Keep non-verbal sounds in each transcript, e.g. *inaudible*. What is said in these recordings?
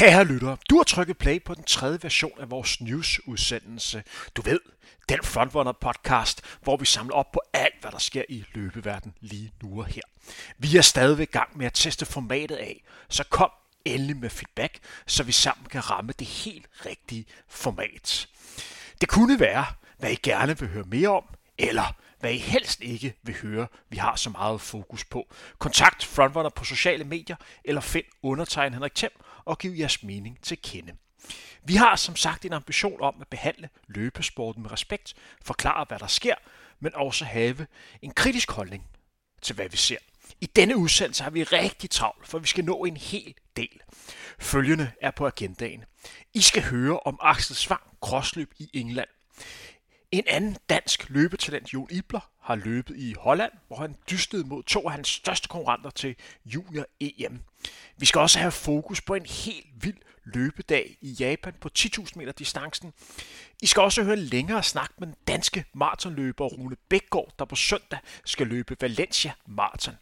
Kære lyttere, du har trykket play på den tredje version af vores newsudsendelse. Du ved, den Frontrunner podcast, hvor vi samler op på alt, hvad der sker i løbeverden lige nu og her. Vi er stadig i gang med at teste formatet af, så kom endelig med feedback, så vi sammen kan ramme det helt rigtige format. Det kunne være, hvad I gerne vil høre mere om, eller hvad I helst ikke vil høre, vi har så meget fokus på. Kontakt Frontrunner på sociale medier, eller find undertegn Henrik Thiem og give jeres mening til kende. Vi har som sagt en ambition om at behandle løbesporten med respekt, forklare hvad der sker, men også have en kritisk holdning til hvad vi ser. I denne udsendelse har vi rigtig travlt, for vi skal nå en hel del. Følgende er på agendaen. I skal høre om Axel Svang krossløb i England. En anden dansk løbetalent, Jon Ibler, har løbet i Holland, hvor han dystede mod to af hans største konkurrenter til junior-EM. Vi skal også have fokus på en helt vild løbedag i Japan på 10.000 meter distancen. I skal også høre længere snak med den danske maratonløber Rune Bækgaard, der på søndag skal løbe Valencia Marathon.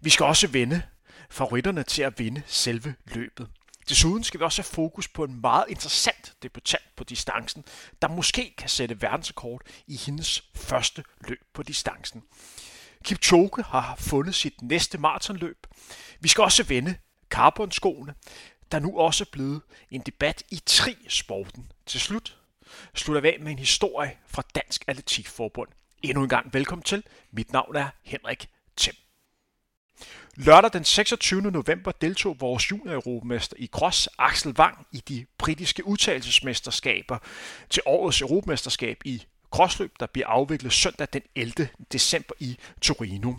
Vi skal også vende favoritterne til at vinde selve løbet. Desuden skal vi også have fokus på en meget interessant debutant på distancen, der måske kan sætte verdensrekord i hendes første løb på distancen. Kipchoge har fundet sit næste maratonløb. Vi skal også vende carbonskoene, der nu også er blevet en debat i tri-sporten. Til slut slutter vi af med en historie fra Dansk Atletikforbund. Endnu en gang velkommen til. Mit navn er Henrik Lørdag den 26. november deltog vores junior-europamester i cross Axel Wang i de britiske udtalelsesmesterskaber til årets europamesterskab i crossløb, der bliver afviklet søndag den 11. december i Torino.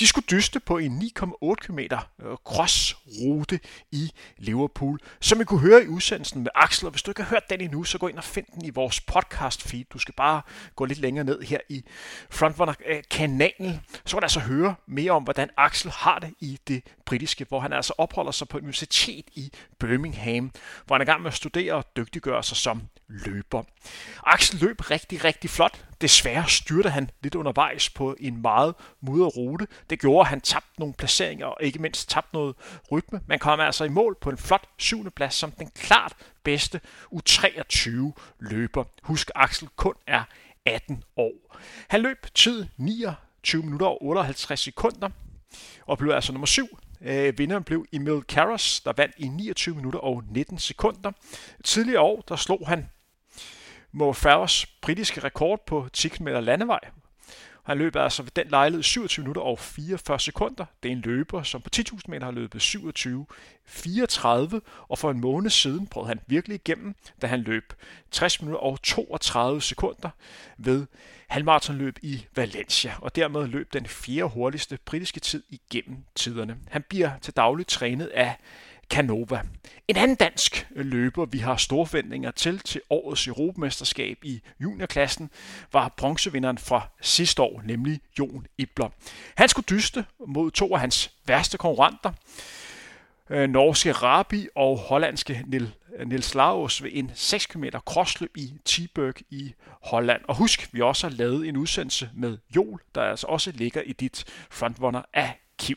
De skulle dyste på en 9,8 km øh, crossrute i Liverpool, som I kunne høre i udsendelsen med Axel. Og hvis du ikke har hørt den endnu, så gå ind og find den i vores podcast feed. Du skal bare gå lidt længere ned her i Frontrunner-kanalen. Øh, så kan du altså høre mere om, hvordan Axel har det i det britiske, hvor han altså opholder sig på universitet i Birmingham, hvor han er i gang med at studere og dygtiggøre sig som løber. Axel løb rigtig, rigtig flot. Desværre styrte han lidt undervejs på en meget mudret rute. Det gjorde, at han tabte nogle placeringer og ikke mindst tabte noget rytme. Man kom altså i mål på en flot syvende plads som den klart bedste U23 løber. Husk, Axel kun er 18 år. Han løb tid 29 minutter og 58 sekunder og blev altså nummer 7 Øh, vinderen blev Emil Karras, der vandt i 29 minutter og 19 sekunder. Tidligere år, der slog han Mo Farahs britiske rekord på 10 km landevej. Han løb altså ved den lejlighed 27 minutter og 44 sekunder. Det er en løber, som på 10.000 meter har løbet 27 34, og for en måned siden prøvede han virkelig igennem, da han løb 60 minutter og 32 sekunder ved halvmaratonløb i Valencia, og dermed løb den fjerde hurtigste britiske tid igennem tiderne. Han bliver til daglig trænet af Canova. En anden dansk løber, vi har store forventninger til til årets Europamesterskab i juniorklassen, var bronzevinderen fra sidste år, nemlig Jon Ibler. Han skulle dyste mod to af hans værste konkurrenter, øh, norske Rabi og hollandske Nils Laos ved en 6 km crossløb i Tiburg i Holland. Og husk, vi også har lavet en udsendelse med Jol, der altså også ligger i dit frontrunner arkiv.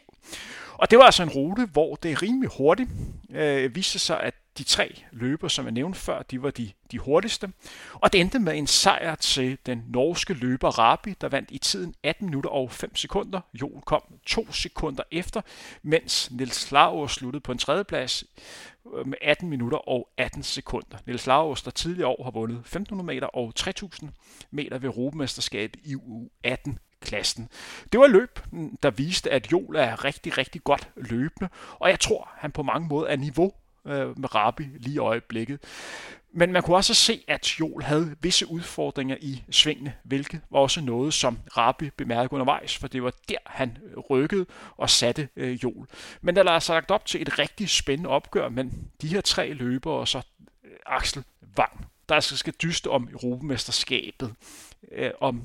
Og det var altså en rute, hvor det rimelig hurtigt øh, viste sig, at de tre løber, som jeg nævnte før, de var de, de hurtigste. Og det endte med en sejr til den norske løber Rabi, der vandt i tiden 18 minutter og 5 sekunder. Joel kom to sekunder efter, mens Nils Lauer sluttede på en tredjeplads øh, med 18 minutter og 18 sekunder. Nils Lauer, der tidligere år har vundet 1500 meter og 3000 meter ved Europamesterskabet i U18 klassen. Det var løb, der viste, at Joel er rigtig, rigtig godt løbende, og jeg tror, han på mange måder er niveau øh, med Rabi lige i øjeblikket. Men man kunne også se, at Joel havde visse udfordringer i svingene, hvilket var også noget, som Rabi bemærkede undervejs, for det var der, han rykkede og satte øh, Joel. Men der er altså lagt op til et rigtig spændende opgør, men de her tre løbere og så øh, Axel Wang, der altså skal dyste om Europamesterskabet, øh, om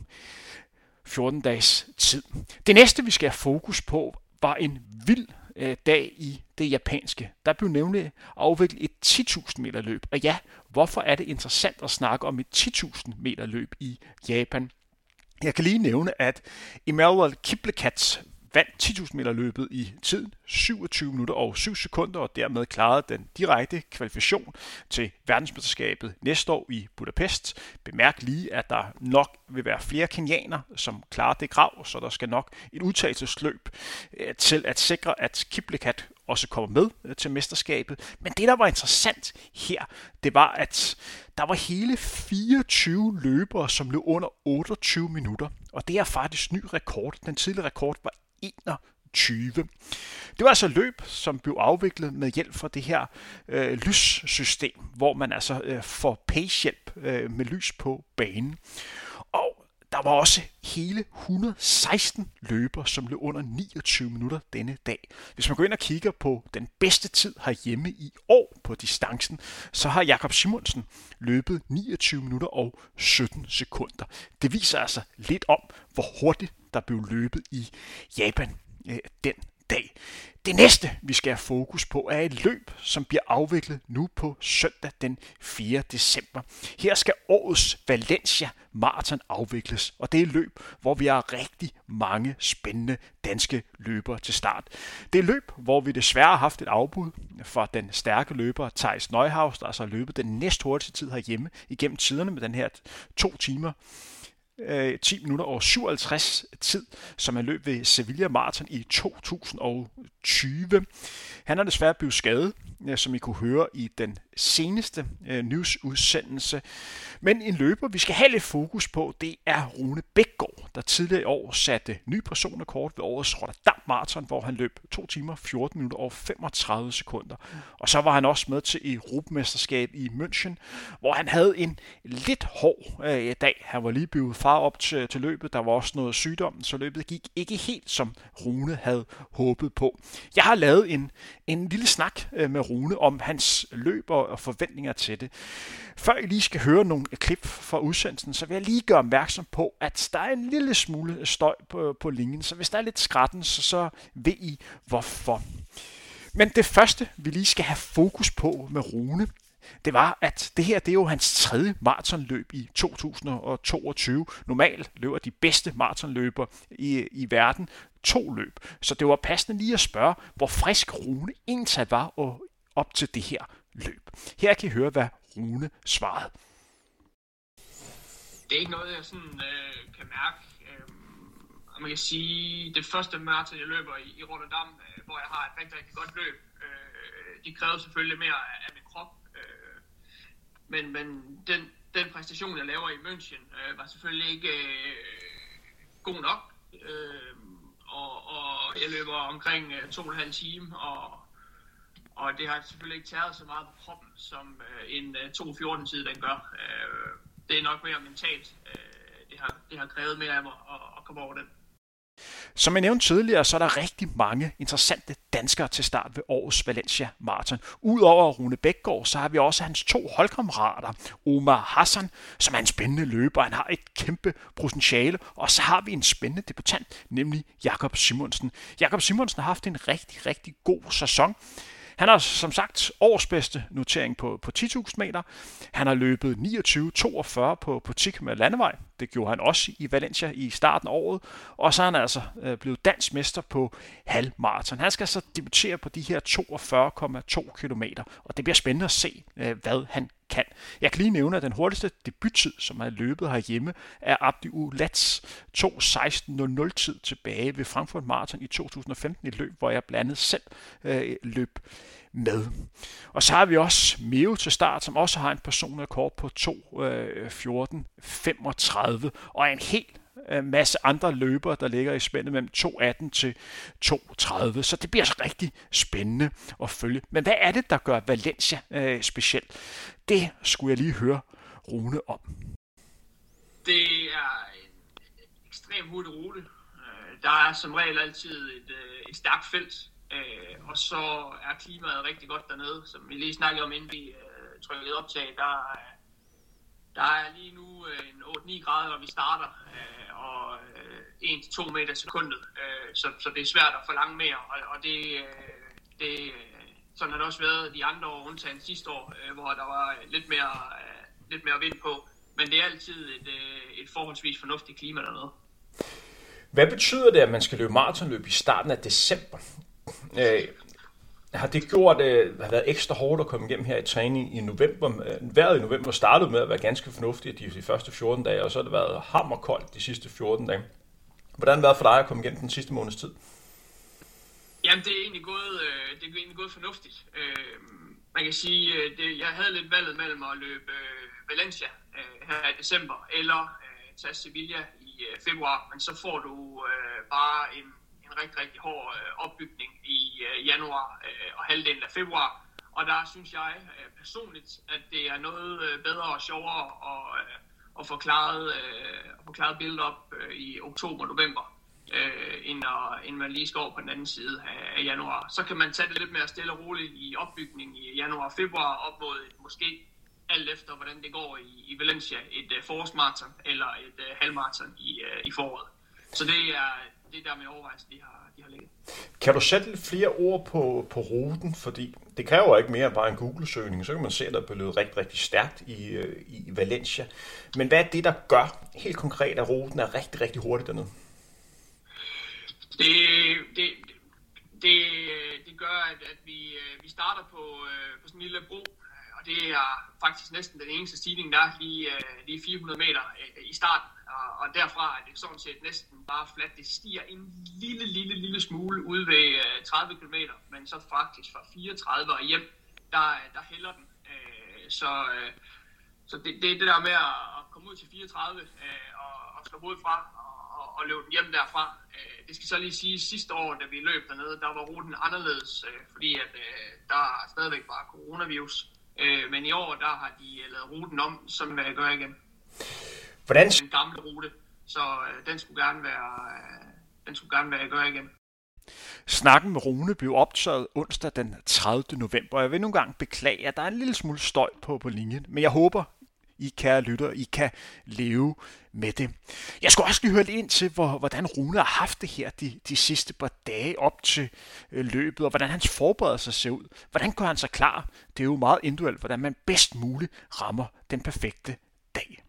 14 dages tid. Det næste, vi skal have fokus på, var en vild øh, dag i det japanske. Der blev nemlig afviklet et 10.000 meter løb. Og ja, hvorfor er det interessant at snakke om et 10.000 meter løb i Japan? Jeg kan lige nævne, at Emmanuel Kiplekats vandt 10.000 meter løbet i tiden 27 minutter og 7 sekunder, og dermed klarede den direkte kvalifikation til verdensmesterskabet næste år i Budapest. Bemærk lige, at der nok vil være flere kenianer, som klarer det krav, så der skal nok et udtagelsesløb øh, til at sikre, at Kiplikat også kommer med øh, til mesterskabet. Men det, der var interessant her, det var, at der var hele 24 løbere, som løb under 28 minutter. Og det er faktisk ny rekord. Den tidligere rekord var 2021. Det var altså løb, som blev afviklet med hjælp fra det her øh, lyssystem, hvor man altså øh, får pagehjælp øh, med lys på banen. Og der var også hele 116 løber, som løb under 29 minutter denne dag. Hvis man går ind og kigger på den bedste tid herhjemme i år på distancen, så har Jakob Simonsen løbet 29 minutter og 17 sekunder. Det viser altså lidt om, hvor hurtigt der blev løbet i Japan øh, den dag. Det næste, vi skal have fokus på, er et løb, som bliver afviklet nu på søndag den 4. december. Her skal årets Valencia Marathon afvikles, og det er et løb, hvor vi har rigtig mange spændende danske løbere til start. Det er et løb, hvor vi desværre har haft et afbud for den stærke løber Thijs Neuhaus, der altså har løbet den næst hurtigste tid herhjemme igennem tiderne med den her to timer Øh, 10 minutter og 57 tid, som han løb ved Sevilla Marathon i 2020. Han er desværre blevet skadet, som I kunne høre i den seneste øh, nyhedsudsendelse. Men en løber, vi skal have lidt fokus på, det er Rune Bækgaard, der tidligere i år satte ny personrekord ved årets Rotterdam Marathon, hvor han løb 2 timer, 14 minutter og 35 sekunder. Og så var han også med til Europamesterskab i München, hvor han havde en lidt hård øh, dag. Han var lige blevet far op til, til løbet, der var også noget sygdom, så løbet gik ikke helt som Rune havde håbet på. Jeg har lavet en, en lille snak øh, med Rune om hans løb og forventninger til det. Før I lige skal høre nogle klip fra udsendelsen, så vil jeg lige gøre opmærksom på, at der er en lille smule støj på, på linjen, så hvis der er lidt skratten, så, så ved I hvorfor. Men det første, vi lige skal have fokus på med Rune, det var, at det her det er jo hans tredje maratonløb i 2022. Normalt løber de bedste maratonløber i, i verden to løb. Så det var passende lige at spørge, hvor frisk Rune indsat var og op til det her løb. Her kan I høre, hvad Rune svarede. Det er ikke noget, jeg sådan, øh, kan mærke. Øh, man kan sige, det første maraton, jeg løber i, i Rotterdam, øh, hvor jeg har et rigtig, rigtig godt løb, øh, de krævede selvfølgelig mere af, af min krop. Øh, men men den, den præstation, jeg laver i München, øh, var selvfølgelig ikke øh, god nok. Øh, og, og jeg løber omkring øh, to og en halv time, og og det har selvfølgelig ikke taget så meget på kroppen, som øh, en øh, 2.14-tid den gør. Øh, det er nok mere mentalt. Øh, det, har, det har krævet mere af mig at, at komme over den. Som jeg nævnte tidligere, så er der rigtig mange interessante danskere til start ved årets Valencia Marathon. Udover Rune Bækgaard, så har vi også hans to holdkammerater, Omar Hassan, som er en spændende løber. Han har et kæmpe potentiale. Og så har vi en spændende debutant, nemlig Jakob Simonsen. Jakob Simonsen har haft en rigtig, rigtig god sæson. Han har som sagt årsbedste notering på, på 10.000 meter. Han har løbet 29-42 på, på 10 med landevej. Det gjorde han også i Valencia i starten af året. Og så er han altså øh, blevet dansk mester på halvmarathon. Han skal så debutere på de her 42,2 km. Og det bliver spændende at se, øh, hvad han kan. Jeg kan lige nævne, at den hurtigste debuttid, som er løbet herhjemme, er Abdi Ulats 2.16.00 tid tilbage ved Frankfurt Marathon i 2015, et løb, hvor jeg blandt andet selv øh, løb med. Og så har vi også Meo til start, som også har en personrekord kort på 2.14.35 øh, og en helt Øh, masse andre løbere, der ligger i spændet mellem 2.18 til 2.30. Så det bliver altså rigtig spændende at følge. Men hvad er det, der gør Valencia øh, specielt? Det skulle jeg lige høre Rune om. Det er en ekstremt hurtig rute. Øh, der er som regel altid et, øh, et stærkt felt, øh, og så er klimaet rigtig godt dernede, som vi lige snakkede om, inden vi trykkede optag. Der, der er lige nu øh, en 8-9 grader, når vi starter, øh, og øh, 1-2 meter sekundet, så, så det er svært at forlange mere, og, og det, det sådan har det også været de andre år, undtagen sidste år, øh, hvor der var lidt mere, øh, lidt mere vind på. Men det er altid et, øh, et forholdsvis fornuftigt klima dernede. Hvad betyder det, at man skal løbe maratonløb i starten af december? Øh, har det gjort, øh, har været ekstra hårdt at komme igennem her i træning i november? Øh, vejret i november startede med at være ganske fornuftigt de, de første 14 dage, og så har det været hammerkoldt de sidste 14 dage. Hvordan har det været for dig at komme igennem den sidste måneds tid? Jamen, det er egentlig gået, øh, det er egentlig gået fornuftigt. Øh, man kan sige, øh, det, jeg havde lidt valget mellem at løbe øh, Valencia øh, her i december, eller øh, tage Sevilla i øh, februar, men så får du øh, bare en, en rigtig, rigtig hård øh, opbygning i øh, januar øh, og halvdelen af februar. Og der synes jeg øh, personligt, at det er noget øh, bedre og sjovere at, øh, at få klaret, øh, få klaret op øh, i oktober og november øh, end, at, end man lige skal over på den anden side af, af januar. Så kan man tage det lidt mere stille og roligt i opbygningen i januar og februar op mod et, måske alt efter, hvordan det går i, i Valencia, et uh, forårsmarathon eller et uh, halvmarathon i, øh, i foråret. Så det er, det er der med overvejelse, de har, de har ligget. Kan du sætte lidt flere ord på, på ruten? Fordi det kræver ikke mere end bare en Google-søgning. Så kan man se, at der er blevet rigtig, rigtig stærkt i, i Valencia. Men hvad er det, der gør helt konkret, at ruten er rigtig, rigtig hurtigt dernede? Det, det, det, det gør, at, at vi, vi starter på, på sådan en lille bro, og det er faktisk næsten den eneste stigning, der er lige, lige 400 meter i starten. Og, og derfra er det sådan set næsten bare fladt. Det stiger en lille, lille, lille smule ud ved øh, 30 km, men så faktisk fra 34 og hjem, der, der hælder den. Øh, så, øh, så det, det er det der med at komme ud til 34 og, og slå hovedet fra og, og løbe den hjem derfra. Det skal så lige sige, at sidste år, da vi løb dernede, der var ruten anderledes, fordi at der stadigvæk var coronavirus. Men i år, der har de lavet ruten om, som jeg gør igen. Hvordan? Den gamle rute, så den skulle gerne være, den skulle gerne være at gøre igen. Snakken med Rune blev optaget onsdag den 30. november. Jeg vil nogle gange beklage, at der er en lille smule støj på, på linjen, men jeg håber, i kære lytter, I kan leve med det. Jeg skulle også lige høre lidt ind til, hvor, hvordan Rune har haft det her de, de sidste par dage op til øh, løbet, og hvordan hans forberedelser ser ud. Hvordan gør han sig klar? Det er jo meget individuelt, hvordan man bedst muligt rammer den perfekte dag.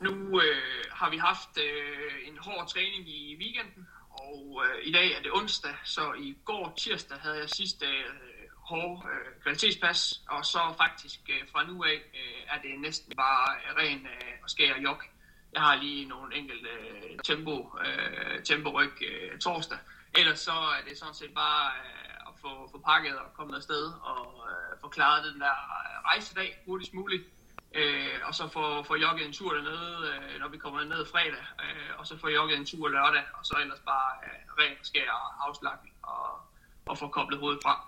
Nu øh, har vi haft øh, en hård træning i weekenden, og øh, i dag er det onsdag, så i går tirsdag havde jeg sidste øh, hårde øh, kvalitetspas, og så faktisk øh, fra nu af øh, er det næsten bare ren øh, og skære jog. Jeg har lige nogle enkelte øh, tempo, øh, temporyg øh, torsdag. Ellers så er det sådan set bare øh, at få, få pakket og komme afsted og øh, få klaret den der rejsedag hurtigst muligt. Øh, og så få, få jogget en tur dernede, øh, når vi kommer ned fredag, øh, og så få jogget en tur lørdag, og så ellers bare øh, ren skær afslapning og, og få koblet hovedet fra.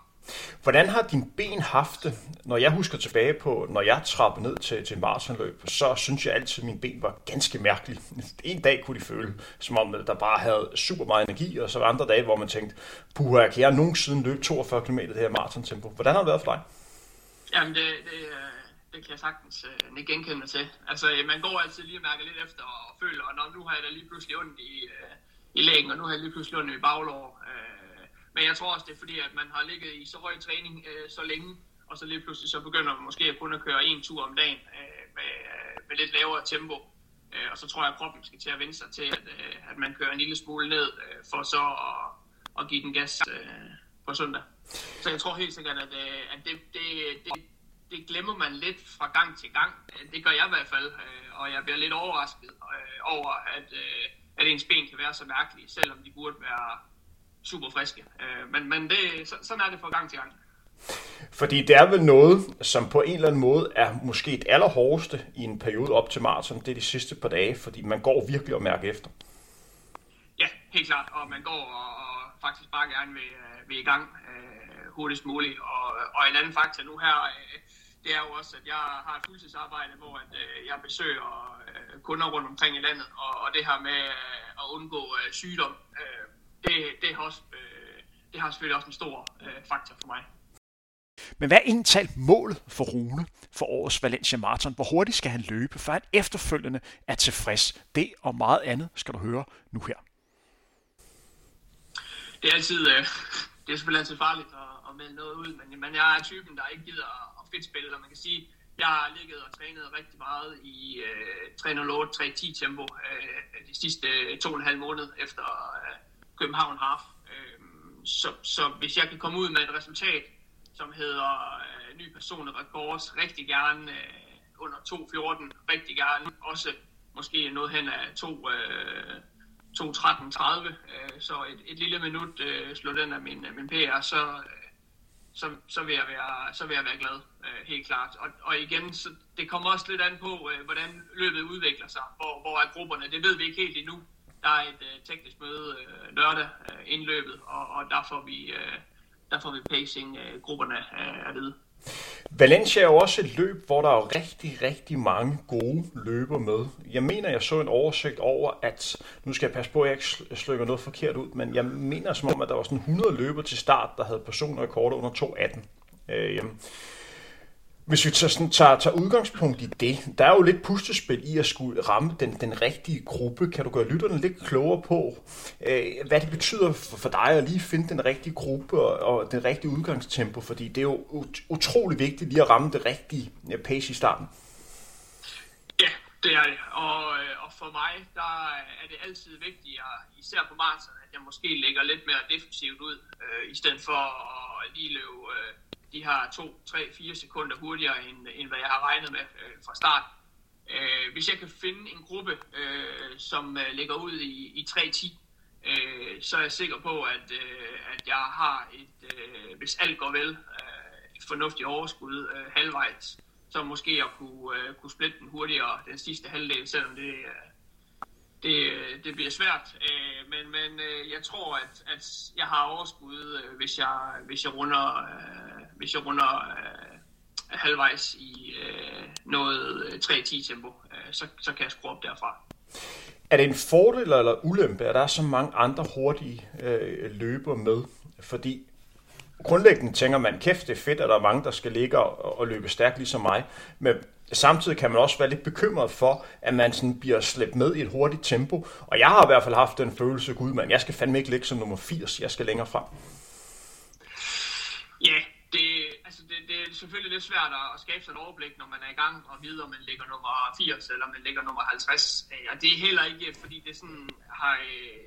Hvordan har din ben haft det? Når jeg husker tilbage på, når jeg trappede ned til, til maratonløb, så synes jeg altid, at mine ben var ganske mærkelige. En dag kunne de føle, som om der bare havde super meget energi, og så var andre dage, hvor man tænkte, puha, kan jeg nogensinde løbe 42 km det her maratontempo? Hvordan har det været for dig? Jamen, det, det, det kan jeg sagtens øh, uh, genkende mig til. Altså, øh, man går altid lige og mærker lidt efter og føler, og nu har jeg da lige pludselig ondt i, øh, i lægen, og nu har jeg lige pludselig ondt i baglår. Øh, men jeg tror også, det er fordi, at man har ligget i så høj træning øh, så længe, og så lige pludselig så begynder man måske at kun at køre en tur om dagen øh, med, øh, med lidt lavere tempo. Øh, og så tror jeg, at kroppen skal til at vende sig til, at, øh, at man kører en lille smule ned, øh, for så at, at give den gas øh, på søndag. Så jeg tror helt sikkert, at, øh, at det, det, det, det glemmer man lidt fra gang til gang. Det gør jeg i hvert fald, øh, og jeg bliver lidt overrasket øh, over, at, øh, at ens ben kan være så mærkelige, selvom de burde være super friske. Men men det, så, sådan er det fra gang til gang. Fordi det er vel noget, som på en eller anden måde er måske et allerhårdeste i en periode op til maraton. Det er de sidste par dage, fordi man går virkelig og mærker efter. Ja, helt klart. Og man går og, og faktisk bare gerne vil, vil i gang øh, hurtigst muligt. Og, og en anden faktor nu her, øh, det er jo også, at jeg har et fuldtidsarbejde, hvor at, øh, jeg besøger øh, kunder rundt omkring i landet. Og, og det her med øh, at undgå øh, sygdom, øh, det, det, har også, øh, det har selvfølgelig også en stor øh, faktor for mig. Men hvad er egentlig målet for Rune for årets Valencia Marathon? Hvor hurtigt skal han løbe, før han efterfølgende er tilfreds? Det og meget andet skal du høre nu her. Det er altid, øh, *laughs* det er selvfølgelig altid farligt at, at melde noget ud, men, men jeg er typen, der ikke gider fedt spil, og man kan sige, jeg har ligget og trænet rigtig meget i øh, 308, 310 tempo øh, de sidste øh, to og en halv måned efter øh, København Half. Øh, så, så hvis jeg kan komme ud med et resultat, som hedder øh, ny personrekord, rigtig gerne øh, under 2.14, rigtig gerne også måske noget hen af 2, øh, 2.13.30, øh, så et, et lille minut øh, slå den af min, øh, min PR, så, øh, så, så, vil jeg være, så vil jeg være glad, øh, helt klart. Og, og igen, så det kommer også lidt an på, øh, hvordan løbet udvikler sig. Hvor, hvor er grupperne? Det ved vi ikke helt endnu. Der er et øh, teknisk møde øh, lørdag øh, indløbet, og, og der får vi, øh, der får vi pacing øh, grupperne øh, at vide. Valencia er jo også et løb, hvor der er rigtig, rigtig mange gode løber med. Jeg mener, jeg så en oversigt over, at, nu skal jeg passe på, at jeg ikke slykker noget forkert ud, men jeg mener som om, at der var sådan 100 løber til start, der havde personrekorder under 2.18. Øh, hvis vi tager, sådan, tager, tager udgangspunkt i det, der er jo lidt pustespil i at skulle ramme den, den rigtige gruppe. Kan du gøre lytterne lidt klogere på, øh, hvad det betyder for, for dig at lige finde den rigtige gruppe og, og den rigtige udgangstempo? Fordi det er jo utrolig vigtigt lige at ramme det rigtige øh, pace i starten. Ja, det er det. Og, øh, og for mig, der er det altid vigtigt, især på maraton, at jeg måske lægger lidt mere defensivt ud, øh, i stedet for at lige løbe... Øh, de har 2, 3, 4 sekunder hurtigere, end, end hvad jeg har regnet med øh, fra start. Øh, hvis jeg kan finde en gruppe, øh, som øh, ligger ud i, i 3-10, øh, så er jeg sikker på, at, øh, at jeg har et, øh, hvis alt går vel, øh, et fornuftigt overskud øh, halvvejs, så måske at kunne, øh, kunne splitte den hurtigere den sidste halvdel, selvom det, øh, det, øh, det bliver svært. Øh, men men øh, jeg tror, at, at jeg har overskud, øh, hvis, jeg, hvis jeg runder, øh, hvis jeg runder øh, halvvejs i øh, noget øh, 3-10 tempo, øh, så, så kan jeg skrue op derfra. Er det en fordel eller ulempe, at der er så mange andre hurtige øh, løber med? Fordi grundlæggende tænker man, kæft, det er fedt, at der er mange, der skal ligge og, og løbe stærkt ligesom mig. Men samtidig kan man også være lidt bekymret for, at man sådan bliver slæbt med i et hurtigt tempo. Og jeg har i hvert fald haft den følelse, gud mand, jeg skal fandme ikke ligge som nummer 80, jeg skal længere frem. Ja, det, altså det, er selvfølgelig lidt svært at skabe sig et overblik, når man er i gang og vide, om man ligger nummer 80 eller man ligger nummer 50. Øh, og det er heller ikke, fordi det sådan har øh,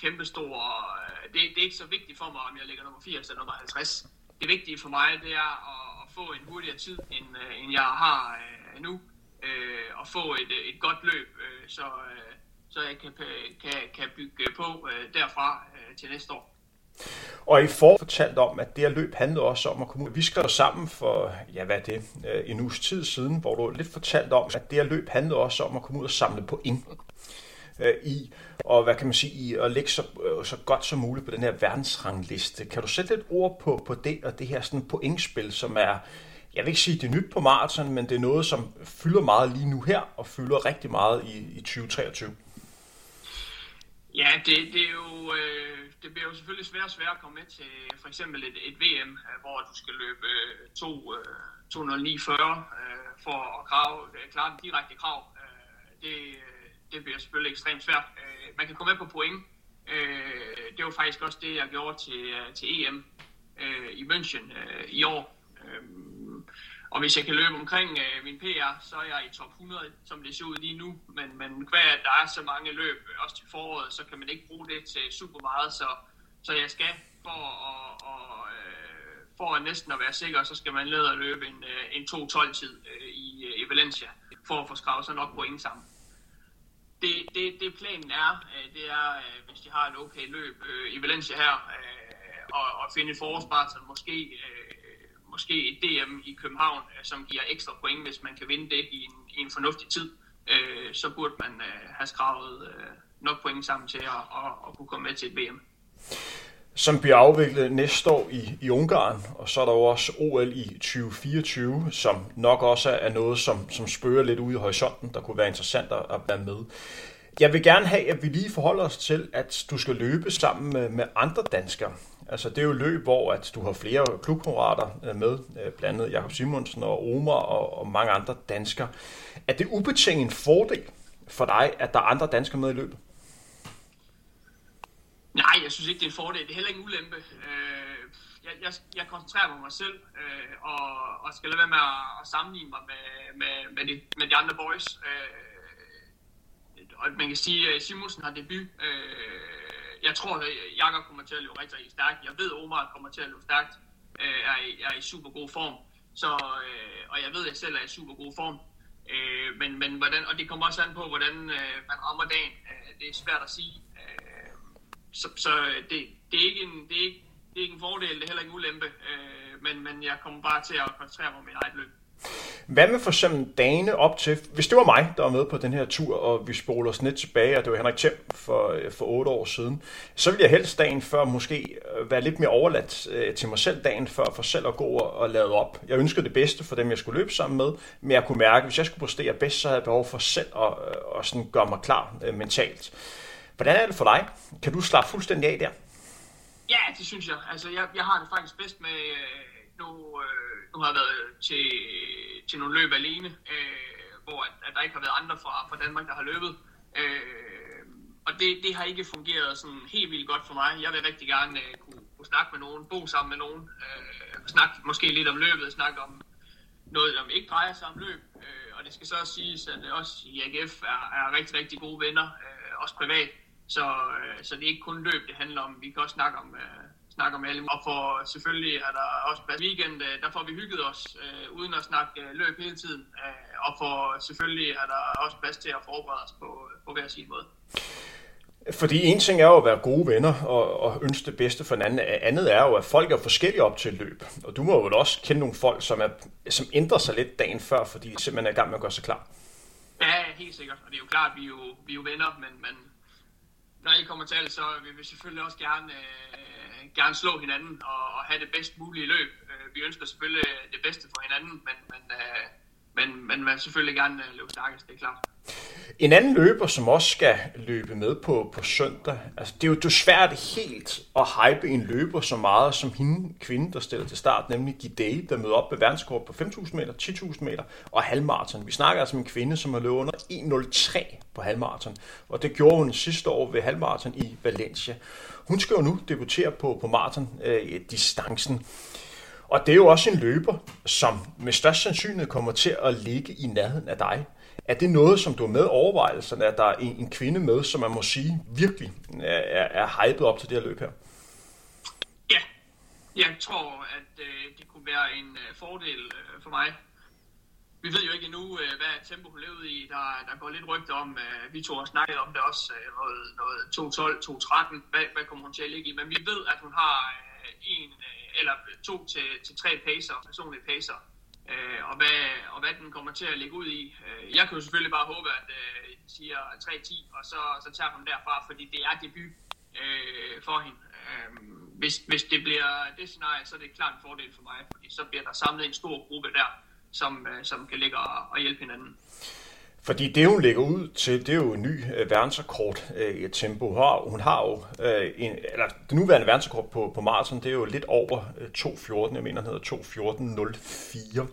kæmpestor... Øh, det, det er ikke så vigtigt for mig, om jeg ligger nummer 80 eller nummer 50. Det vigtige for mig, det er at, at få en hurtigere tid, end, øh, end jeg har øh, nu, øh, og få et, et godt løb, så, så jeg kan, kan, kan bygge på derfra til næste år. Og I får fortalt om, at det her løb handlede også om at komme ud. Vi skrev sammen for, ja hvad er det, øh, en uges tid siden, hvor du lidt fortalt om, at det her løb handlede også om at komme ud og samle point øh, i, og hvad kan man sige, i at lægge så, øh, så godt som muligt på den her verdensrangliste. Kan du sætte lidt ord på, på det, og det her sådan pointspil, som er, jeg vil ikke sige, det er nyt på maraton, men det er noget, som fylder meget lige nu her, og fylder rigtig meget i, i 2023? Ja, det, det er jo... Øh det bliver jo selvfølgelig svært og svært at komme med til øh, for eksempel et, et VM, øh, hvor du skal løbe øh, 2, 2.09.40 for at krave, øh, klare den direkte krav. Det, det bliver selvfølgelig ekstremt svært. Man kan komme med på point. Det var faktisk også det, jeg gjorde til, til EM i München i år. Og hvis jeg kan løbe omkring øh, min PR, så er jeg i top 100, som det ser ud lige nu. Men, men hvad der er så mange løb, øh, også til foråret, så kan man ikke bruge det til super meget. Så, så jeg skal for at, og, øh, for at næsten at være sikker, så skal man lede at løbe en, øh, en 2-12-tid øh, i, øh, i Valencia, for at få skravet sig nok point sammen. Det, det, det planen er, øh, det er, øh, hvis de har et okay løb øh, i Valencia her, øh, og, og finde et forårsmarathon, måske øh, måske et DM i København, øh, som giver ekstra point, hvis man kan vinde det i en, i en fornuftig tid, øh, så burde man øh, have skravet øh, nok point sammen til at, at, at kunne komme med til et VM. Som bliver afviklet næste år i, i Ungarn, og så er der jo også OL i 2024, som nok også er noget, som, som spørger lidt ude i horisonten, der kunne være interessant at være med. Jeg vil gerne have, at vi lige forholder os til, at du skal løbe sammen med, med andre danskere. Altså det er jo løb, hvor at du har flere klubkammerater øh, med, øh, blandt andet Jakob Simonsen og Omar og, og mange andre danskere. Er det ubetinget en fordel for dig, at der er andre danskere med i løbet? Nej, jeg synes ikke, det er en fordel. Det er heller ikke en ulempe. Øh, jeg, jeg, jeg koncentrerer mig på mig selv, øh, og, og skal lade være med at, at sammenligne mig med, med, med, de, med de andre boys. og man kan sige, at Simonsen har debut. Øh, jeg tror, at Jakob kommer til at løbe rigtig, rigtig stærkt. Jeg ved, at Omar kommer til at løbe stærkt. Øh, er, i, er i super god form. Så, øh, og jeg ved, at jeg selv er i super god form. Øh, men, men hvordan, og det kommer også an på, hvordan øh, man rammer dagen. Øh, det er svært at sige. Øh, så så øh, det, det, er ikke en, det, er ikke, det er ikke en fordel, det er heller ikke en ulempe. Øh, men, men jeg kommer bare til at koncentrere mig om mit eget løb. Hvad med for eksempel dagene op til, hvis det var mig, der var med på den her tur, og vi spoler os lidt tilbage, og det var Henrik Thiem for, øh, for otte år siden, så ville jeg helst dagen før måske øh, være lidt mere overladt øh, til mig selv dagen før, for selv at gå og og lade op. Jeg ønskede det bedste for dem, jeg skulle løbe sammen med, men jeg kunne mærke, at hvis jeg skulle præstere bedst, så havde jeg behov for selv at, at sådan gøre mig klar mentalt. Hvordan er det for dig? Kan du slappe fuldstændig af der? Ja, det synes jeg. Altså, jeg, jeg har det faktisk bedst med, nu, øh, nu har jeg været til, til nogle løb alene, øh, hvor at, at der ikke har været andre fra, fra Danmark, der har løbet. Øh, og det, det har ikke fungeret sådan helt vildt godt for mig. Jeg vil rigtig gerne øh, kunne, kunne snakke med nogen, bo sammen med nogen, øh, snakke måske lidt om løbet, snakke om noget, der ikke drejer sig om løb. Øh, og det skal så også siges, at øh, også i AGF er, er rigtig, rigtig gode venner, øh, også privat. Så, øh, så det er ikke kun løb, det handler om. Vi kan også snakke om, øh, snakker med alle. Og for selvfølgelig er der også på weekend, øh, der får vi hygget os, øh, uden at snakke øh, løb hele tiden. Øh, og for selvfølgelig er der også plads til at forberede os på, på hver sin måde. Fordi en ting er jo at være gode venner og, og ønske det bedste for en anden. Andet er jo, at folk er forskellige op til et løb. Og du må jo også kende nogle folk, som, er, som ændrer sig lidt dagen før, fordi de simpelthen er i gang med at gøre sig klar. Ja, helt sikkert. Og det er jo klart, at vi er jo, vi er jo venner, men, men når I kommer til det, så vil vi selvfølgelig også gerne øh, gerne slå hinanden og, og have det bedst mulige løb. Øh, vi ønsker selvfølgelig det bedste for hinanden, men, men, øh, men, men man selvfølgelig gerne øh, løbe stærkest, det er klart. En anden løber, som også skal løbe med på, på søndag, altså det er jo det er svært helt at hype en løber så meget som hende kvinde, der stiller til start, nemlig Gidei, der møder op med verdenskort på 5.000 meter, 10.000 meter og halvmarathon. Vi snakker altså om en kvinde, som har løbet under 1.03 på halvmarathon, og det gjorde hun sidste år ved halvmarathon i Valencia. Hun skal jo nu debutere på, på maraton-distancen. Øh, og det er jo også en løber, som med størst sandsynlighed kommer til at ligge i nærheden af dig. Er det noget, som du er med overvejelserne, at der er en, en kvinde med, som man må sige virkelig er, er hypet op til det her løb her? Ja, jeg tror, at øh, det kunne være en øh, fordel øh, for mig vi ved jo ikke endnu, øh, hvad tempo hun levede i. Der, der går lidt rygter om, øh, vi to har snakket om det også, øh, noget, noget 2.12, 2.13, hvad, hvad kommer hun til at ligge i. Men vi ved, at hun har øh, en øh, eller to til, til tre pacer, personlige pacer, øh, og hvad, og hvad den kommer til at ligge ud i. Øh, jeg kan jo selvfølgelig bare håbe, at de siger 3.10, og så, så tager hun derfra, fordi det er debut for hende. Hvis, hvis det bliver det scenarie, så er det klart en fordel for mig, fordi så bliver der samlet en stor gruppe der, som, øh, som kan ligge og, og hjælpe hinanden. Fordi det, hun lægger ud til, det er jo en ny øh, verdensrekord øh, i tempo. Hun har, hun har jo, øh, en, eller det nuværende verdensrekord på, på maraton, det er jo lidt over øh, 2.14, jeg mener, den hedder 2.14.04.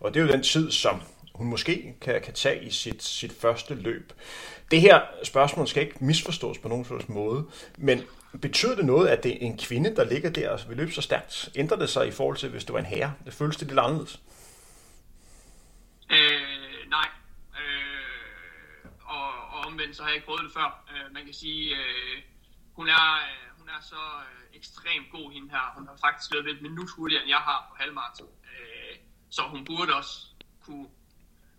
Og det er jo den tid, som hun måske kan, kan tage i sit, sit første løb. Det her spørgsmål skal ikke misforstås på nogen slags måde, men betyder det noget, at det er en kvinde, der ligger der og vil løbe så stærkt? Ændrer det sig i forhold til, hvis det var en herre? Det føles det lidt anderledes. Mm nej. Øh, og, og omvendt, så har jeg ikke prøvet det før. Øh, man kan sige, øh, hun er, øh, hun er så øh, ekstremt god, hende her. Hun har faktisk løbet et minut hurtigere, end jeg har på halvmarathon. Øh, så hun burde også kunne,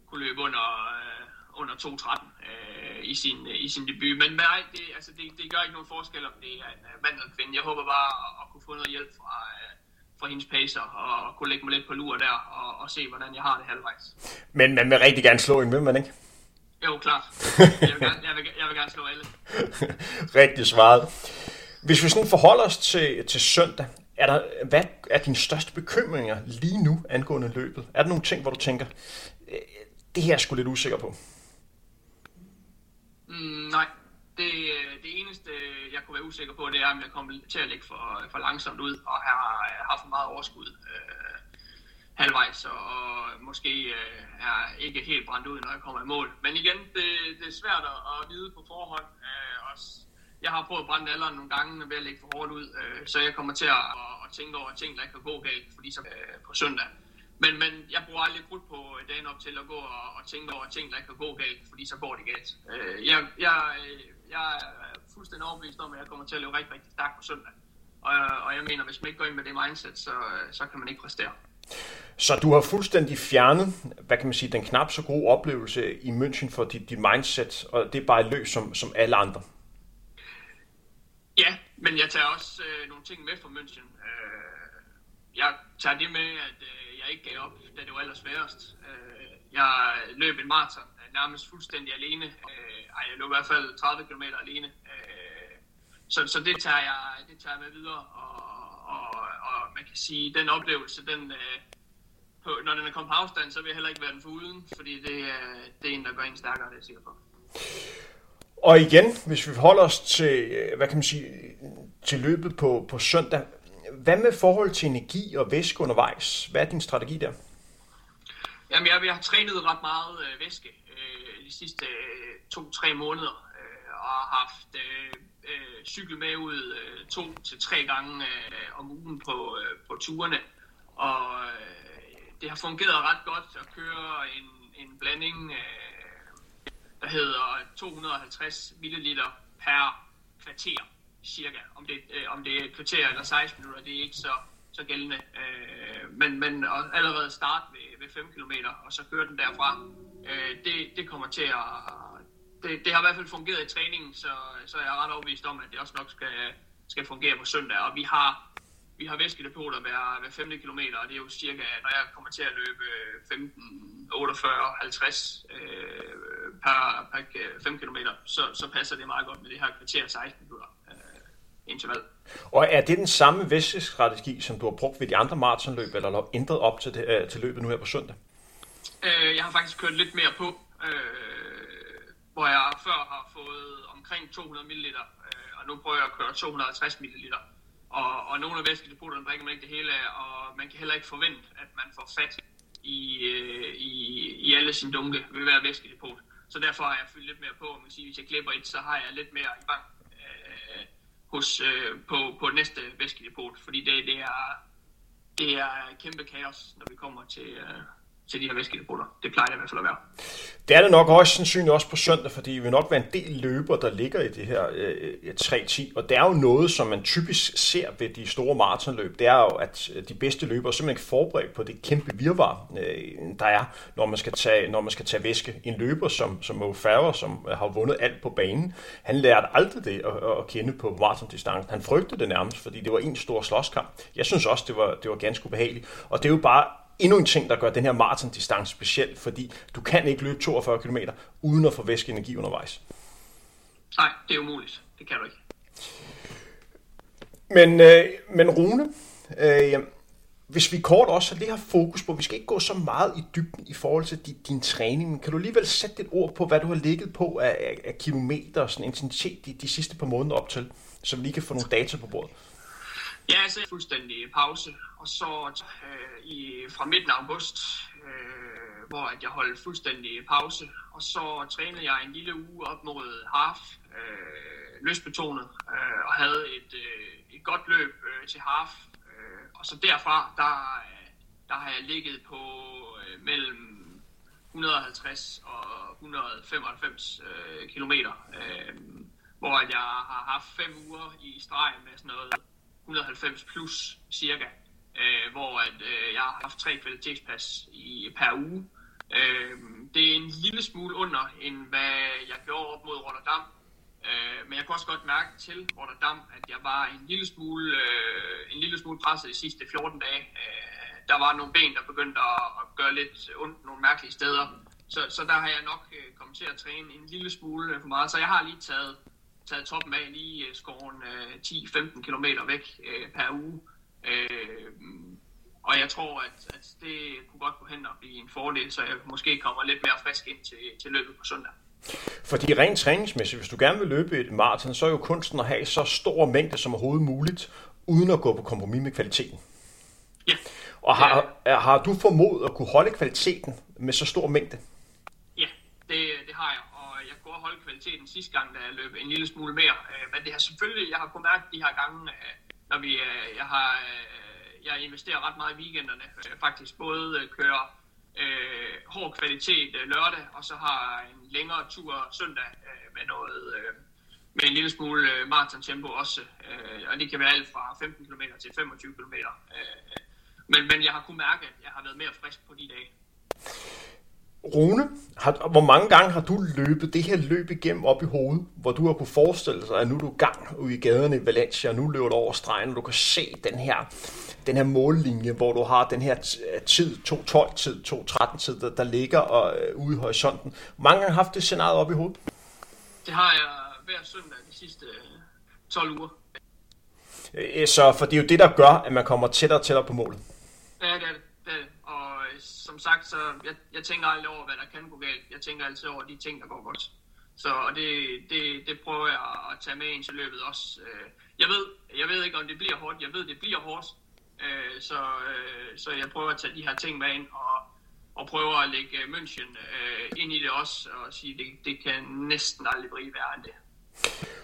kunne løbe under, øh, under 2.13 øh, i, sin, øh, i sin debut. Men nej, det, altså, det, det gør ikke nogen forskel, om det er en øh, mand eller kvinde. Jeg håber bare at, at kunne få noget hjælp fra, øh, for hendes pacer, og kunne lægge mig lidt på lur der, og, og se, hvordan jeg har det halvvejs. Men man vil rigtig gerne slå en, vil man ikke? Jo, klart. Jeg vil gerne, jeg vil, jeg vil gerne slå alle. *laughs* rigtig svaret. Hvis vi sådan forholder os til, til søndag, er der, hvad er dine største bekymringer lige nu angående løbet? Er der nogle ting, hvor du tænker, øh, det her er jeg sgu lidt usikker på? Mm, nej, det, det eneste, jeg kunne være usikker på, det er, om jeg kommer til at lægge for, for langsomt ud, og har, har for meget overskud øh, halvvejs, og, og måske øh, er ikke helt brændt ud, når jeg kommer i mål. Men igen, det, det er svært at, at vide på forhånd. Øh, også, jeg har prøvet at brænde alderen nogle gange ved at lægge for hårdt ud, øh, så jeg kommer til at, at, at tænke over ting, der ikke kan gå galt, fordi så øh, på søndag. men, men jeg bruger aldrig krudt på dagen op til at gå og, og tænke over ting, der kan gå galt, fordi så går det galt. Øh, jeg, jeg, øh, jeg er fuldstændig overbevist om, at jeg kommer til at løbe rigtig, rigtig stærkt på søndag. Og, og jeg mener, hvis man ikke går ind med det mindset, så, så kan man ikke præstere. Så du har fuldstændig fjernet, hvad kan man sige, den knap så gode oplevelse i München for dit, dit mindset, og det er bare et som, som alle andre. Ja, men jeg tager også øh, nogle ting med fra München. Øh, jeg tager det med, at øh, jeg ikke gav op, da det var allersværest. Øh, jeg løb en maraton øh, nærmest fuldstændig alene. Øh, ej, jeg løb i hvert fald 30 km alene. Øh, så, så det tager jeg, det tager jeg med videre, og, og, og man kan sige, den oplevelse, den, øh, på, når den er kommet på afstand, så vil jeg heller ikke være den for uden, fordi det, øh, det er en, der gør en stærkere, det er jeg sikker på. Og igen, hvis vi holder os til, øh, hvad kan man sige, til løbet på, på søndag, hvad med forhold til energi og væske undervejs? Hvad er din strategi der? Jamen, jeg, jeg har trænet ret meget øh, væske øh, de sidste øh, to-tre måneder, øh, og har haft øh, øh, cykel med ud øh, to til tre gange øh, om ugen på, øh, på turene. Og øh, det har fungeret ret godt at køre en, en blanding, øh, der hedder 250 ml per kvarter cirka. Om det, øh, om det er et kvarter eller 16 minutter, det er ikke så, så gældende. Øh, men, men allerede starte ved, ved 5 km, og så køre den derfra, øh, det, det kommer til at... Det, det har i hvert fald fungeret i træningen, så, så jeg er ret overbevist om, at det også nok skal, skal fungere på søndag. Og vi har, vi har væskedepoter hver, hver 5. km, og det er jo cirka, når jeg kommer til at løbe 15, 48, 50 øh, per, per 5 km, så, så passer det meget godt med det her kvarter 16 minutter interval. Og er det den samme væskestrategi, som du har brugt ved de andre maratonløb, eller har ændret op til, det, øh, til løbet nu her på søndag? Øh, jeg har faktisk kørt lidt mere på, øh, hvor jeg før har fået omkring 200 ml, øh, og nu prøver jeg at køre 250 ml. Og, og nogle af væskedepoterne drikker man ikke det hele af, og man kan heller ikke forvente, at man får fat i, øh, i, i alle sine dunke ved hver væskedepot. Så derfor har jeg fyldt lidt mere på. Man kan sige, hvis jeg klipper et, så har jeg lidt mere i bank øh, hos, øh, på, på næste væskedepot, fordi det, det, er, det er kæmpe kaos, når vi kommer til, øh, til de her væskedepoter. Det plejer det i hvert fald at være. Det er det nok også sandsynligt også på søndag, fordi vi vil nok være en del løber, der ligger i det her øh, øh 3-10, og det er jo noget, som man typisk ser ved de store maratonløb, det er jo, at øh, de bedste løbere simpelthen ikke forberedt på det kæmpe virvar, øh, der er, når man skal tage, når man skal tage væske. En løber som, som Mo Farah, som øh, har vundet alt på banen, han lærte aldrig det at, at kende på maratondistancen. Han frygtede det nærmest, fordi det var en stor slåskamp. Jeg synes også, det var, det var ganske ubehageligt, og det er jo bare endnu en ting, der gør den her maratondistance speciel, fordi du kan ikke løbe 42 km uden at få væskeenergi undervejs. Nej, det er umuligt. Det kan du ikke. Men, øh, men Rune, øh, hvis vi kort også har det her fokus på, vi skal ikke gå så meget i dybden i forhold til din, din træning, men kan du alligevel sætte et ord på, hvad du har ligget på af, af, af kilometer og sådan intensitet de, de sidste par måneder op til, så vi lige kan få nogle data på bordet? Ja, så fuldstændig pause, og så øh, i, fra midten af august, øh, hvor at jeg holdt fuldstændig pause, og så trænede jeg en lille uge op mod half, øh, løsbetonet, øh, og havde et, øh, et godt løb øh, til half, øh, og så derfra, der, der har jeg ligget på øh, mellem 150 og 195 øh, kilometer, øh, hvor jeg har haft fem uger i streg med sådan noget. 190 plus cirka, øh, hvor at, øh, jeg har haft tre kvalitetspas i, per uge. Øh, det er en lille smule under, end hvad jeg gjorde op mod Rotterdam. Øh, men jeg kunne også godt mærke til Rotterdam, at jeg var en lille smule, øh, en lille smule presset de sidste 14 dage. Øh, der var nogle ben, der begyndte at, at gøre lidt ondt nogle mærkelige steder. Så, så der har jeg nok øh, kommet til at træne en lille smule for meget. Så jeg har lige taget taget toppen af lige øh, skåren øh, 10-15 km væk øh, per uge. Øh, og jeg tror, at, at det kunne godt gå hen og blive en fordel, så jeg måske kommer lidt mere frisk ind til, til løbet på søndag. Fordi rent træningsmæssigt, hvis du gerne vil løbe et maraton, så er jo kunsten at have så stor mængde som overhovedet muligt, uden at gå på kompromis med kvaliteten. Ja. Og har, ja. har du formået at kunne holde kvaliteten med så stor mængde? Ja, det, det har jeg kvaliteten sidste gang, da jeg løb en lille smule mere. Øh, men det har selvfølgelig, jeg har kunnet mærke de her gange, øh, når vi, øh, jeg har øh, jeg investerer ret meget i weekenderne. Øh, faktisk både øh, kører øh, hård kvalitet øh, lørdag, og så har en længere tur søndag øh, med noget... Øh, med en lille smule øh, maraton tempo også, øh, og det kan være alt fra 15 km til 25 km. Øh, øh, men, men jeg har kunnet mærke, at jeg har været mere frisk på de dage. Rune, har, hvor mange gange har du løbet det her løb igennem op i hovedet, hvor du har kunne forestille sig, at nu er du gang ude i gaderne i Valencia, og nu løber du over stregen, og du kan se den her, den her mållinje, hvor du har den her tid, 2.12 tid, 2.13 tid, der, der ligger og, uh, ude i horisonten. Hvor mange gange har haft det scenarie op i hovedet? Det har jeg hver søndag de sidste 12 uger. Øh, så for det er jo det, der gør, at man kommer tættere og tættere på målet. Ja, det er det. det, er det. Og øh, som sagt, så jeg, jeg tænker aldrig over, hvad der kan gå galt. Jeg tænker altid over de ting, der går godt. Så og det, det, det prøver jeg at tage med ind til løbet også. Øh, jeg ved, jeg ved ikke, om det bliver hårdt. Jeg ved, det bliver hårdt. Øh, så, øh, så jeg prøver at tage de her ting med ind og, og prøver at lægge München ind i det også og sige, det, det kan næsten aldrig blive værre end det.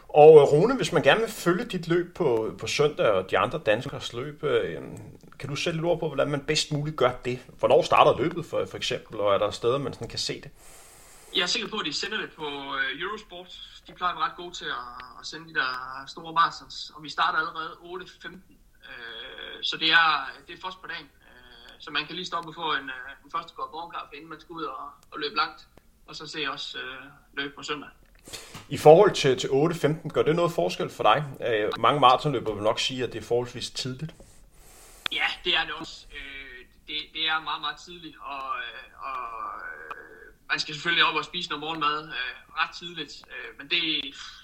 Og Rune, hvis man gerne vil følge dit løb på, på søndag og de andre danskers løb, kan du sætte lidt ord på, hvordan man bedst muligt gør det? Hvornår starter løbet for, for eksempel, og er der steder, man sådan kan se det? Jeg er sikker på, at de sender det på øh, Eurosport. De plejer at være ret gode til at, at sende de der store marathons, og vi starter allerede 8.15. Så det er, det er først på dagen. Så man kan lige stoppe og få en, en første kop morgenkaffe, inden man skal ud og, og løbe langt, og så se også øh, løbe på søndag. I forhold til, til 8-15, gør det noget forskel for dig? Øh, mange maratonløbere vil nok sige, at det er forholdsvis tidligt. Ja, det er det også. Øh, det, det er meget, meget tidligt, og, øh, og øh, man skal selvfølgelig op og spise noget morgenmad øh, ret tidligt. Øh, men det,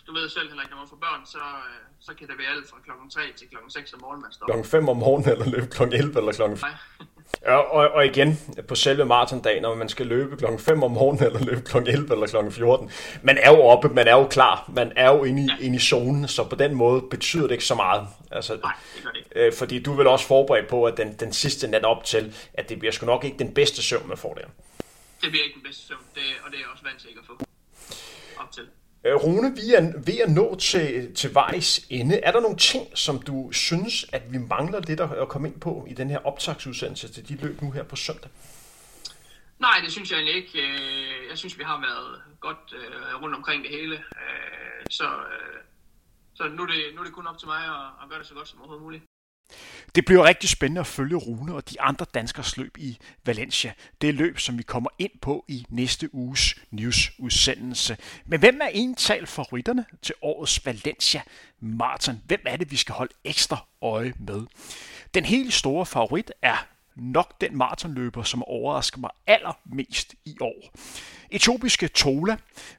du ved selv, Henrik, når man får børn, så, øh, så kan det være alt fra klokken 3 til klokken 6 om morgenen, man står. Klokken 5 om morgenen, eller løbe klokken 11 eller klokken 5? Ja, og, og igen, på selve maratondagen, når man skal løbe klokken 5 om morgenen, eller løbe klokken 11 eller klokken 14, man er jo oppe, man er jo klar, man er jo inde i, inde i zonen, så på den måde betyder det ikke så meget. Altså, Nej, det det ikke. Øh, fordi du er vel også forberedt på, at den, den sidste nat op til, at det bliver sgu nok ikke den bedste søvn, man får der. Det bliver ikke den bedste søvn, det, og det er også vant til at få op til. Øh, Rune, vi er ved at nå til, til vejs ende. Er der nogle ting, som du synes, at vi mangler lidt at, komme ind på i den her optagsudsendelse til de løb nu her på søndag? Nej, det synes jeg egentlig ikke. Øh, jeg synes, vi har været godt øh, rundt omkring det hele. Så, så nu, er det, nu er det kun op til mig at, at gøre det så godt som overhovedet muligt. Det bliver rigtig spændende at følge Rune og de andre danskers løb i Valencia. Det er løb, som vi kommer ind på i næste uges nyhedsudsendelse. Men hvem er ental favoritterne til årets Valencia Marathon? Hvem er det, vi skal holde ekstra øje med? Den helt store favorit er nok den maratonløber, som overrasker mig allermest i år. Etiopiske Tola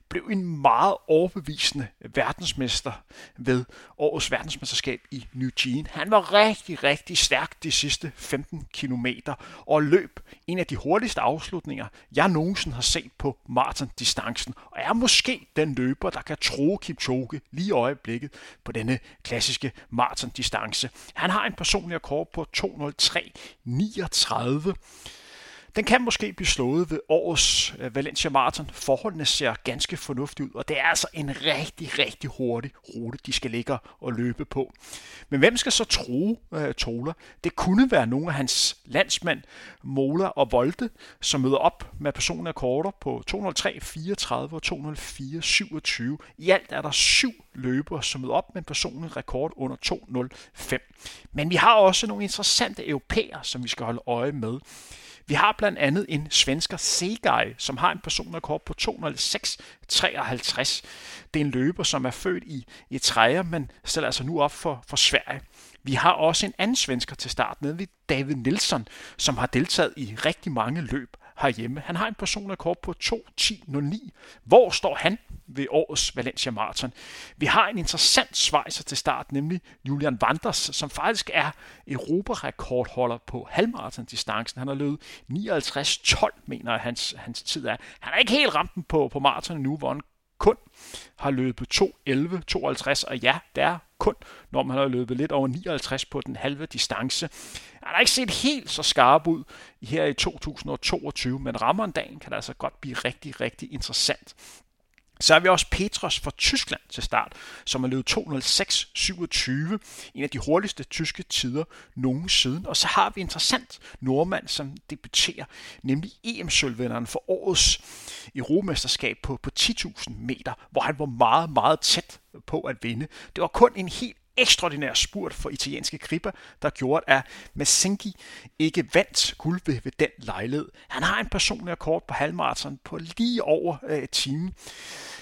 blev en meget overbevisende verdensmester ved årets verdensmesterskab i New Jean. Han var rigtig, rigtig stærk de sidste 15 km og løb en af de hurtigste afslutninger, jeg nogensinde har set på maratondistancen, og er måske den løber, der kan tro Kipchoge lige i øjeblikket på denne klassiske maratondistance. Han har en personlig rekord på 203.39 den kan måske blive slået ved årets øh, Valencia Marathon. Forholdene ser ganske fornuftige ud, og det er altså en rigtig, rigtig hurtig rute, de skal ligge og løbe på. Men hvem skal så tro uh, øh, Tola? Det kunne være nogle af hans landsmænd, Mola og Volte, som møder op med personlige korter på 203, 34 og 204, 27. I alt er der syv løbere, som møder op med en personlig rekord under 205. Men vi har også nogle interessante europæer, som vi skal holde øje med. Vi har blandt andet en svensker Segej, som har en personrekord på 206.53. Det er en løber, som er født i Eritrea, men stiller altså nu op for, for Sverige. Vi har også en anden svensker til start, nemlig David Nilsson, som har deltaget i rigtig mange løb herhjemme. Han har en personrekord på 2.10.09. Hvor står han ved årets Valencia Marathon? Vi har en interessant svejser til start, nemlig Julian Vanders, som faktisk er Europarekordholder på halvmarathon-distancen. Han har løbet 59.12, mener jeg, hans, hans tid er. Han er ikke helt ramt på, på maraton nu, hvor han kun har løbet 2.11.52, og ja, det er kun, når man har løbet lidt over 59 på den halve distance. Han har ikke set helt så skarp ud her i 2022, men rammer en dagen kan det altså godt blive rigtig, rigtig interessant. Så har vi også Petros fra Tyskland til start, som har løbet 206.27, en af de hurtigste tyske tider nogensinde. Og så har vi interessant nordmand, som debuterer, nemlig EM-sølvvinderen for årets Europamesterskab på, på 10.000 meter, hvor han var meget, meget tæt på at vinde. Det var kun en helt ekstraordinær spurt for italienske gripper, der gjorde, at Massengi ikke vandt guld ved, ved den lejlighed. Han har en personlig rekord på halvmarathon på lige over øh, timen.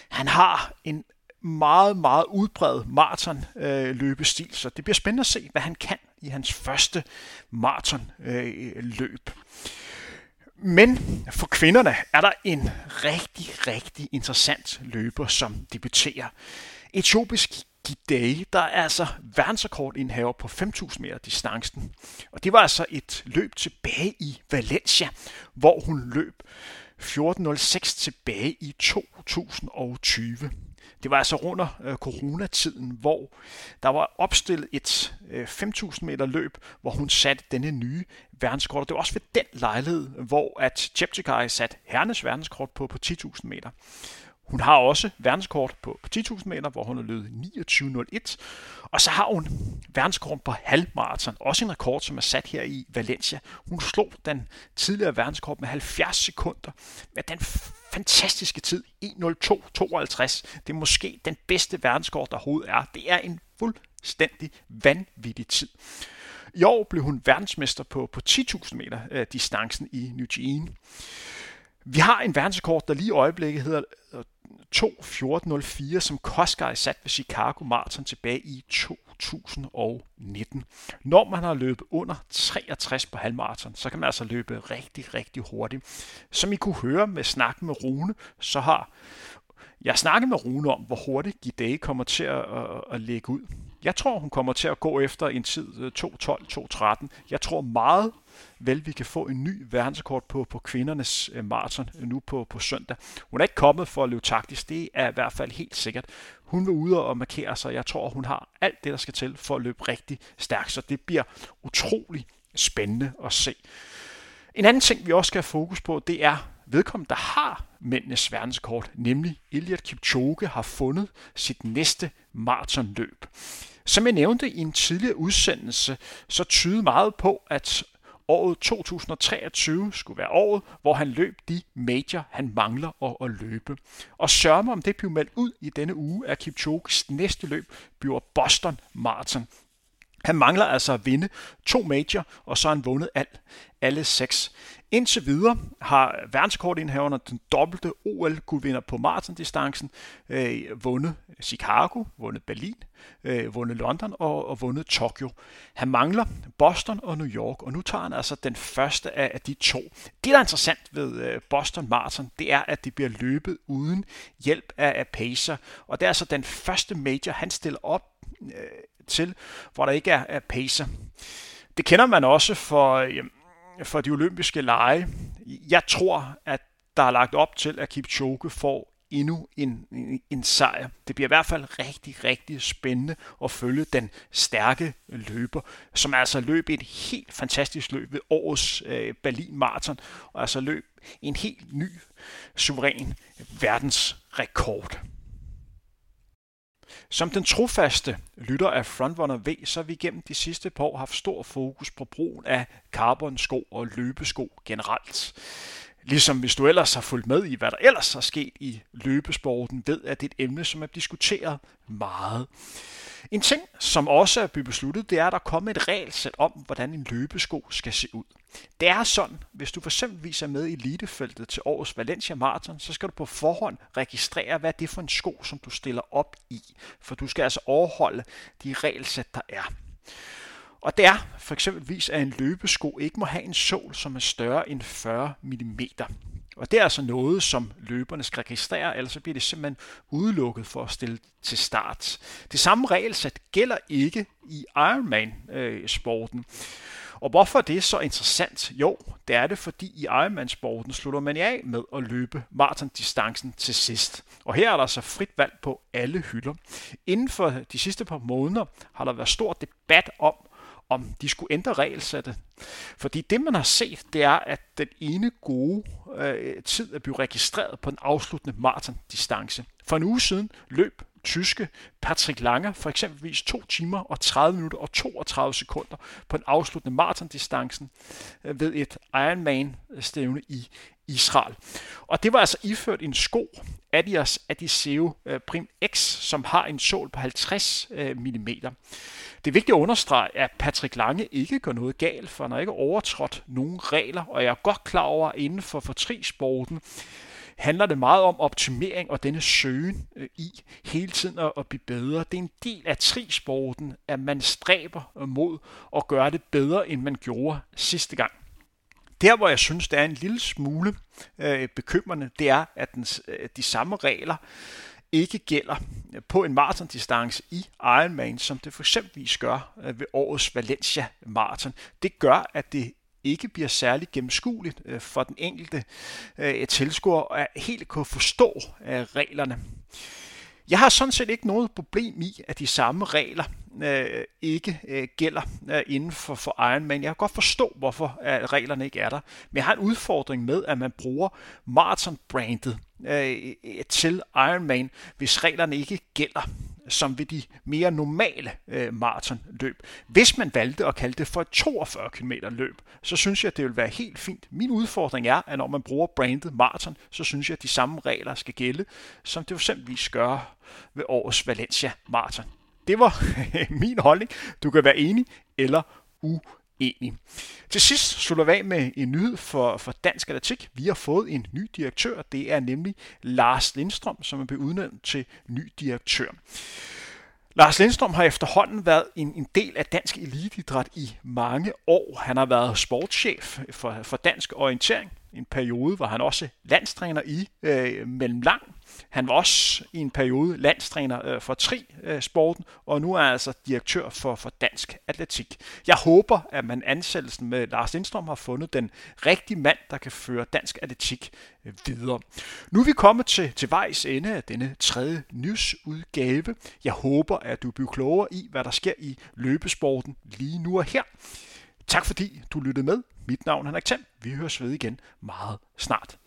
Han har en meget, meget udbredt maraton øh, løbestil, så det bliver spændende at se, hvad han kan i hans første maraton øh, løb. Men for kvinderne er der en rigtig, rigtig interessant løber, som debuterer. Etiopisk Gidei, der er altså verdensrekordindhaver på 5.000 meter distancen. Og det var altså et løb tilbage i Valencia, hvor hun løb 14.06 tilbage i 2020. Det var altså under øh, coronatiden, hvor der var opstillet et øh, 5.000 meter løb, hvor hun satte denne nye verdenskort. Det var også ved den lejlighed, hvor at Cheptegei satte hernes verdenskort på, på 10.000 meter. Hun har også verdenskort på, 10.000 meter, hvor hun har løbet 29.01. Og så har hun verdenskort på halvmarathon. Også en rekord, som er sat her i Valencia. Hun slog den tidligere verdenskort med 70 sekunder. Med den fantastiske tid, 1.02.52. Det er måske den bedste verdenskort, der overhovedet er. Det er en fuldstændig vanvittig tid. I år blev hun verdensmester på, på 10.000 meter øh, distancen i New Jean. Vi har en verdensrekord, der lige i øjeblikket hedder 2.14.04, som Koskaj sat ved Chicago Marathon tilbage i 2019. Når man har løbet under 63 på halvmarathon, så kan man altså løbe rigtig, rigtig hurtigt. Som I kunne høre med snakken med Rune, så har jeg snakket med Rune om, hvor hurtigt Gidei kommer til at, at, at lægge ud. Jeg tror, hun kommer til at gå efter en tid øh, 2.12-2.13. Jeg tror meget vel, vi kan få en ny verdensrekord på, på kvindernes øh, maraton øh, nu på, på søndag. Hun er ikke kommet for at løbe taktisk, det er i hvert fald helt sikkert. Hun vil ude og markere sig, jeg tror, hun har alt det, der skal til for at løbe rigtig stærkt, så det bliver utrolig spændende at se. En anden ting, vi også skal have fokus på, det er vedkommende, der har mændenes verdenskort, nemlig Eliud Kipchoge, har fundet sit næste maratonløb. Som jeg nævnte i en tidligere udsendelse, så tyder meget på, at året 2023 skulle være året, hvor han løb de major, han mangler at, at løbe. Og sørme om det bliver meldt ud i denne uge, at Kipchoges næste løb bliver Boston Marathon. Han mangler altså at vinde to major, og så har han vundet alt, alle seks. Indtil videre har verdenskortindhaverne den dobbelte OL-guldvinder på maratondistancen øh, vundet Chicago, vundet Berlin, øh, vundet London og, og vundet Tokyo. Han mangler Boston og New York, og nu tager han altså den første af, af de to. Det, der er interessant ved øh, Boston Marathon, det er, at det bliver løbet uden hjælp af, af pacer, og det er altså den første major, han stiller op øh, til, hvor der ikke er, er pacer. Det kender man også for... Øh, for de olympiske lege. Jeg tror, at der er lagt op til, at Kipchoge får endnu en, en, en sejr. Det bliver i hvert fald rigtig, rigtig spændende at følge den stærke løber, som altså løb et helt fantastisk løb ved årets øh, Berlin Marathon, og altså løb en helt ny, suveræn verdensrekord. Som den trofaste lytter af Frontrunner V, så har vi gennem de sidste par år haft stor fokus på brugen af carbon-sko og løbesko generelt. Ligesom hvis du ellers har fulgt med i, hvad der ellers har sket i løbesporten, ved at det er et emne, som er diskuteret meget. En ting, som også er blevet besluttet, det er, at der kommer et regelsæt om, hvordan en løbesko skal se ud. Det er sådan, hvis du for eksempel er med i elitefeltet til årets Valencia Marathon, så skal du på forhånd registrere, hvad det er for en sko, som du stiller op i. For du skal altså overholde de regelsæt, der er. Og det er for eksempelvis, at en løbesko ikke må have en sål, som er større end 40 mm. Og det er altså noget, som løberne skal registrere, ellers så bliver det simpelthen udelukket for at stille til start. Det samme regelsæt gælder ikke i Ironman-sporten. Og hvorfor er det så interessant? Jo, det er det, fordi i Ironman-sporten slutter man af med at løbe maratondistancen til sidst. Og her er der så frit valg på alle hylder. Inden for de sidste par måneder har der været stor debat om, om de skulle ændre regelsættet. Fordi det, man har set, det er, at den ene gode øh, tid er blevet registreret på den afsluttende maratondistance. For en uge siden løb tyske Patrick Lange for eksempelvis 2 timer og 30 minutter og 32 sekunder på en afsluttende maratondistancen øh, ved et Ironman-stævne i Israel. Og det var altså iført en sko, Adidas Adizero øh, Prim X, som har en sål på 50 øh, mm. Det er vigtigt at understrege, at Patrick Lange ikke gør noget galt, for han har ikke overtrådt nogen regler, og jeg er godt klar over, at inden for fortrisporten handler det meget om optimering og denne søgen øh, i hele tiden at, blive bedre. Det er en del af trisporten, at man stræber øh, mod at gøre det bedre, end man gjorde sidste gang. Der, hvor jeg synes, det er en lille smule øh, bekymrende, det er, at den, øh, de samme regler ikke gælder øh, på en maratondistance i Ironman, som det for eksempel gør øh, ved årets Valencia Marathon. Det gør, at det ikke bliver særlig gennemskueligt øh, for den enkelte tilskuer at helt kunne forstå reglerne. Jeg har sådan set ikke noget problem i, at de samme regler øh, ikke øh, gælder øh, inden for, for Ironman. Jeg kan godt forstå, hvorfor øh, reglerne ikke er der. Men jeg har en udfordring med, at man bruger marathon-brandet øh, til Ironman, hvis reglerne ikke gælder som ved de mere normale øh, maratonløb. Hvis man valgte at kalde det for et 42 km løb, så synes jeg, at det vil være helt fint. Min udfordring er, at når man bruger brandet maraton, så synes jeg, at de samme regler skal gælde, som det eksempelvis gør ved årets Valencia Marathon. Det var *laughs* min holdning. Du kan være enig eller uenig. Til sidst slutter vi af med en nyhed for, for Dansk Atletik. Vi har fået en ny direktør. Det er nemlig Lars Lindstrøm, som er blevet udnævnt til ny direktør. Lars Lindstrøm har efterhånden været en, en del af dansk elitidræt i mange år. Han har været sportschef for, for dansk orientering, en periode var han også landstræner i øh, Mellemlang. han var også i en periode landstræner øh, for tri-sporten, og nu er han altså direktør for, for dansk atletik. Jeg håber, at man ansættelsen med Lars Lindstrøm har fundet den rigtige mand, der kan føre dansk atletik øh, videre. Nu er vi kommet til, til vejs ende af denne tredje nyhedsudgave. Jeg håber, at du bliver klogere i, hvad der sker i løbesporten lige nu og her. Tak fordi du lyttede med. Mit navn er Henrik Thiem. Vi høres ved igen meget snart.